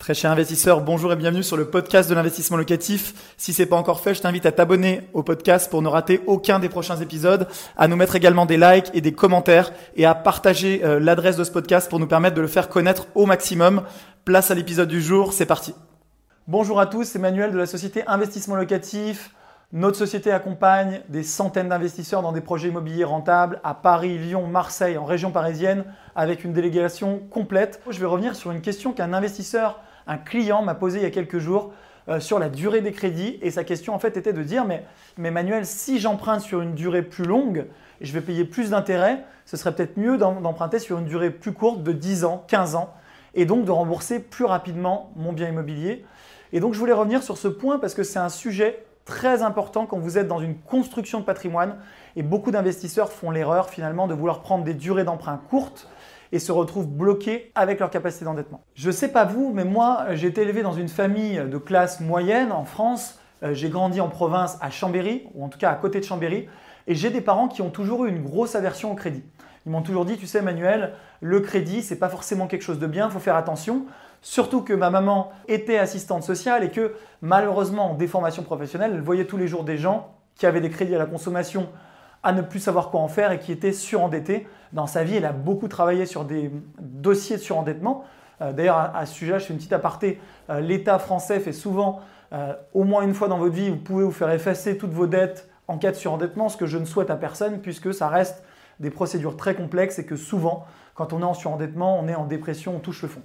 Très cher investisseur, bonjour et bienvenue sur le podcast de l'investissement locatif. Si c'est pas encore fait, je t'invite à t'abonner au podcast pour ne rater aucun des prochains épisodes, à nous mettre également des likes et des commentaires et à partager euh, l'adresse de ce podcast pour nous permettre de le faire connaître au maximum. Place à l'épisode du jour, c'est parti. Bonjour à tous, c'est Manuel de la société Investissement Locatif. Notre société accompagne des centaines d'investisseurs dans des projets immobiliers rentables à Paris, Lyon, Marseille, en région parisienne, avec une délégation complète. Je vais revenir sur une question qu'un investisseur un client m'a posé il y a quelques jours euh, sur la durée des crédits. Et sa question en fait était de dire, mais, mais Manuel, si j'emprunte sur une durée plus longue, je vais payer plus d'intérêts, ce serait peut-être mieux d'emprunter sur une durée plus courte de 10 ans, 15 ans, et donc de rembourser plus rapidement mon bien immobilier. Et donc je voulais revenir sur ce point parce que c'est un sujet très important quand vous êtes dans une construction de patrimoine et beaucoup d'investisseurs font l'erreur finalement de vouloir prendre des durées d'emprunt courtes et se retrouvent bloqués avec leur capacité d'endettement. Je sais pas vous, mais moi, j'ai été élevé dans une famille de classe moyenne en France. Euh, j'ai grandi en province à Chambéry, ou en tout cas à côté de Chambéry, et j'ai des parents qui ont toujours eu une grosse aversion au crédit. Ils m'ont toujours dit, tu sais Manuel, le crédit, c'est pas forcément quelque chose de bien, faut faire attention. Surtout que ma maman était assistante sociale et que malheureusement, en déformation professionnelle, elle voyait tous les jours des gens qui avaient des crédits à la consommation à ne plus savoir quoi en faire et qui était surendetté. Dans sa vie, elle a beaucoup travaillé sur des dossiers de surendettement. Euh, d'ailleurs, à, ce sujet, je fais une petite aparté. Euh, L'État français fait souvent, euh, au moins une fois dans votre vie, vous pouvez vous faire effacer toutes vos dettes en cas de surendettement, ce que je ne souhaite à personne puisque ça reste des procédures très complexes et que souvent, quand on est en surendettement, on est en dépression, on touche le fond.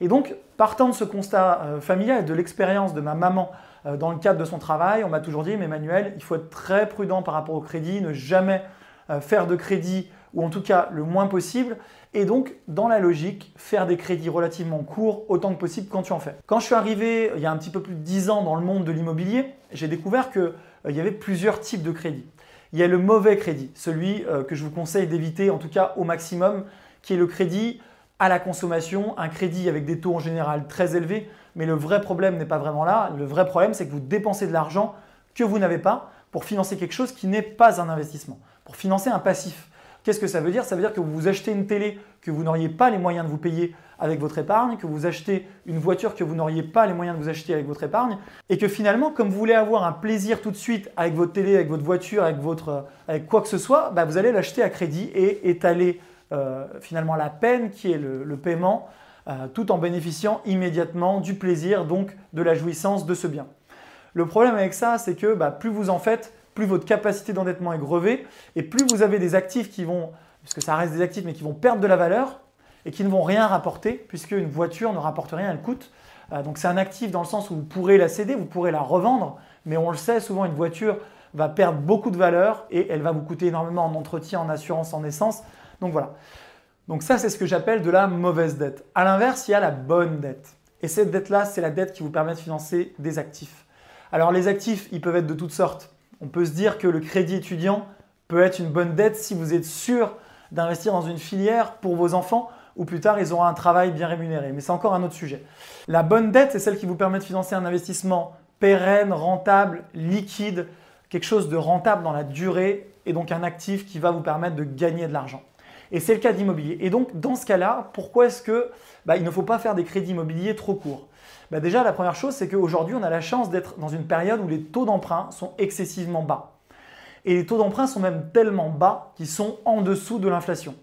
Et donc, partant de ce constat familial et de l'expérience de ma maman dans le cadre de son travail, on m'a toujours dit, mais Manuel, il faut être très prudent par rapport au crédit, ne jamais euh, faire de crédit, ou en tout cas le moins possible, et donc dans la logique, faire des crédits relativement courts autant que possible quand tu en fais. Quand je suis arrivé il y a un petit peu plus de 10 ans dans le monde de l'immobilier, j'ai découvert qu'il euh, y avait plusieurs types de crédits. Il y a le mauvais crédit, celui que je vous conseille d'éviter en tout cas au maximum, qui est le crédit à la consommation, un crédit avec des taux en général très élevés. Mais le vrai problème n'est pas vraiment là. Le vrai problème, c'est que vous dépensez de l'argent que vous n'avez pas pour financer quelque chose qui n'est pas un investissement, pour financer un passif. Qu'est-ce que ça veut dire? Ça veut dire que vous achetez une télé que vous n'auriez pas les moyens de vous payer avec votre épargne, que vous achetez une voiture que vous n'auriez pas les moyens de vous acheter avec votre épargne, et que finalement, comme vous voulez avoir un plaisir tout de suite avec votre télé, avec votre voiture, avec, votre, quoi que ce soit, bah, vous allez l'acheter à crédit et étaler euh, finalement la peine qui est le, paiement, euh, tout en bénéficiant immédiatement du plaisir, donc de la jouissance de ce bien. Le problème avec ça, c'est que bah, plus vous en faites, plus votre capacité d'endettement est grevée, et plus vous avez des actifs qui vont, puisque ça reste des actifs, mais qui vont perdre de la valeur, et qui ne vont rien rapporter, puisque une voiture ne rapporte rien, elle coûte. Euh, donc c'est un actif dans le sens où vous pourrez la céder, vous pourrez la revendre, mais on le sait, souvent une voiture va perdre beaucoup de valeur et elle va vous coûter énormément en entretien, en assurance, en essence. Donc voilà. Donc ça, c'est ce que j'appelle de la mauvaise dette. À l'inverse, il y a la bonne dette. Et cette dette-là, c'est la dette qui vous permet de financer des actifs. Alors les actifs, ils peuvent être de toutes sortes. On peut se dire que le crédit étudiant peut être une bonne dette si vous êtes sûr d'investir dans une filière pour vos enfants ou plus tard ils auront un travail bien rémunéré. Mais c'est encore un autre sujet. La bonne dette, c'est celle qui vous permet de financer un investissement pérenne, rentable, liquide, quelque chose de rentable dans la durée et donc un actif qui va vous permettre de gagner de l'argent. Et c'est le cas d'immobilier. Et donc, dans ce cas-là, pourquoi est-ce que bah, il ne faut pas faire des crédits immobiliers trop courts? Bah, Déjà, la première chose, c'est qu'aujourd'hui, on a la chance d'être dans une période où les taux d'emprunt sont excessivement bas. Et les taux d'emprunt sont même tellement bas qu'ils sont en dessous de l'inflation.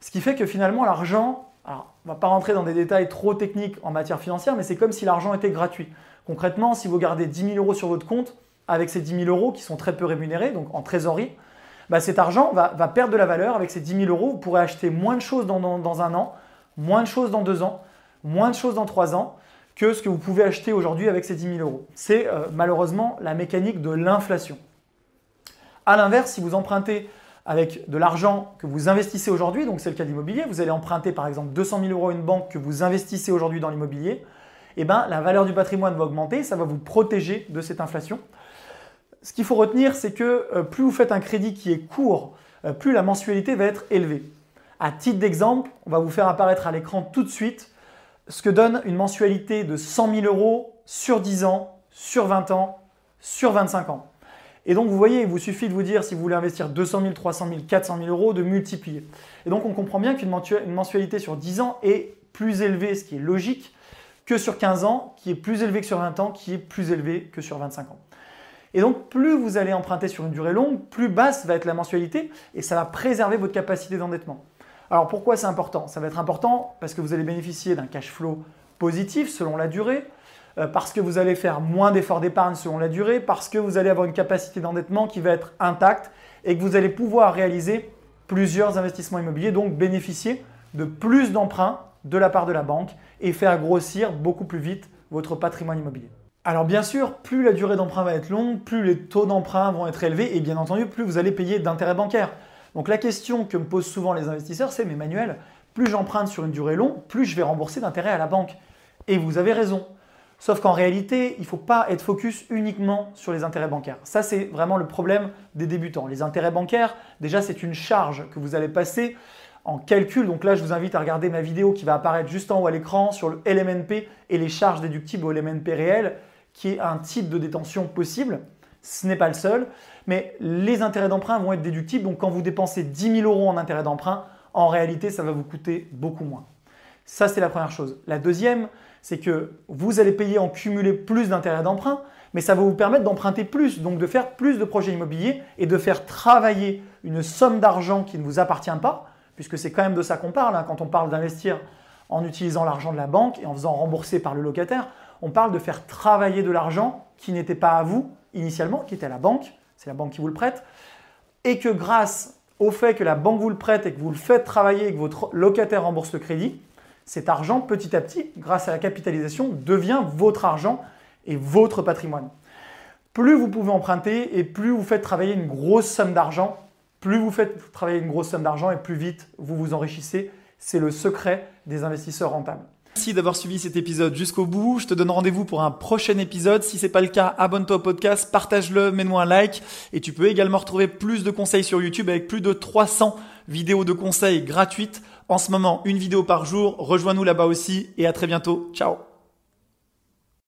Ce qui fait que finalement, l'argent, alors on ne va pas rentrer dans des détails trop techniques en matière financière, mais c'est comme si l'argent était gratuit. Concrètement, si vous gardez 10 000 euros sur votre compte, avec ces 10 000 euros qui sont très peu rémunérés, donc en trésorerie, bah, cet argent va, perdre de la valeur. Avec ces 10 000 euros, vous pourrez acheter moins de choses dans, un an, moins de choses dans deux ans, moins de choses dans trois ans que ce que vous pouvez acheter aujourd'hui avec ces 10 000 euros. C'est euh, malheureusement la mécanique de l'inflation. A l'inverse, si vous empruntez avec de l'argent que vous investissez aujourd'hui, donc c'est le cas d'immobilier, vous allez emprunter par exemple 200 000 euros à une banque que vous investissez aujourd'hui dans l'immobilier, eh ben, la valeur du patrimoine va augmenter, ça va vous protéger de cette inflation ce qu'il faut retenir, c'est que euh, plus vous faites un crédit qui est court, euh, plus la mensualité va être élevée. À titre d'exemple, on va vous faire apparaître à l'écran tout de suite ce que donne une mensualité de 100 000 euros sur 10 ans, sur 20 ans, sur 25 ans. Et donc vous voyez, il vous suffit de vous dire si vous voulez investir 200 000, 300 000, 400 000 euros, de multiplier. Et donc on comprend bien qu'une mensualité sur 10 ans est plus élevée, ce qui est logique, que sur 15 ans, qui est plus élevé que sur 20 ans, qui est plus élevé que sur 25 ans. Et donc, plus vous allez emprunter sur une durée longue, plus basse va être la mensualité et ça va préserver votre capacité d'endettement. Alors, pourquoi c'est important? Ça va être important parce que vous allez bénéficier d'un cash flow positif selon la durée, euh, parce que vous allez faire moins d'efforts d'épargne selon la durée, parce que vous allez avoir une capacité d'endettement qui va être intacte et que vous allez pouvoir réaliser plusieurs investissements immobiliers, donc bénéficier de plus d'emprunts de la part de la banque et faire grossir beaucoup plus vite votre patrimoine immobilier. Alors bien sûr, plus la durée d'emprunt va être longue, plus les taux d'emprunt vont être élevés et bien entendu, plus vous allez payer d'intérêts bancaires. Donc la question que me posent souvent les investisseurs, c'est mais Manuel, plus j'emprunte sur une durée longue, plus je vais rembourser d'intérêts à la banque. Et vous avez raison. Sauf qu'en réalité, il ne faut pas être focus uniquement sur les intérêts bancaires. Ça, c'est vraiment le problème des débutants. Les intérêts bancaires, déjà, c'est une charge que vous allez passer en calcul. Donc là, je vous invite à regarder ma vidéo qui va apparaître juste en haut à l'écran sur le LMNP et les charges déductibles au LMNP réel qui est un type de détention possible. Ce n'est pas le seul, mais les intérêts d'emprunt vont être déductibles. Donc quand vous dépensez 10 000 euros en intérêts d'emprunt, en réalité, ça va vous coûter beaucoup moins. Ça, c'est la première chose. La deuxième, c'est que vous allez payer en cumulé plus d'intérêts d'emprunt, mais ça va vous permettre d'emprunter plus, donc de faire plus de projets immobiliers et de faire travailler une somme d'argent qui ne vous appartient pas, puisque c'est quand même de ça qu'on parle hein, quand on parle d'investir en utilisant l'argent de la banque et en faisant rembourser par le locataire on parle de faire travailler de l'argent qui n'était pas à vous initialement, qui était à la banque, c'est la banque qui vous le prête, et que grâce au fait que la banque vous le prête et que vous le faites travailler et que votre locataire rembourse le crédit, cet argent, petit à petit, grâce à la capitalisation, devient votre argent et votre patrimoine. Plus vous pouvez emprunter et plus vous faites travailler une grosse somme d'argent, plus vous faites travailler une grosse somme d'argent et plus vite vous vous enrichissez. C'est le secret des investisseurs rentables. Merci d'avoir suivi cet épisode jusqu'au bout. Je te donne rendez-vous pour un prochain épisode. Si c'est pas le cas, abonne-toi au podcast, partage-le, mets-moi un like. Et tu peux également retrouver plus de conseils sur YouTube avec plus de 300 vidéos de conseils gratuites. En ce moment, une vidéo par jour. Rejoins-nous là-bas aussi et à très bientôt. Ciao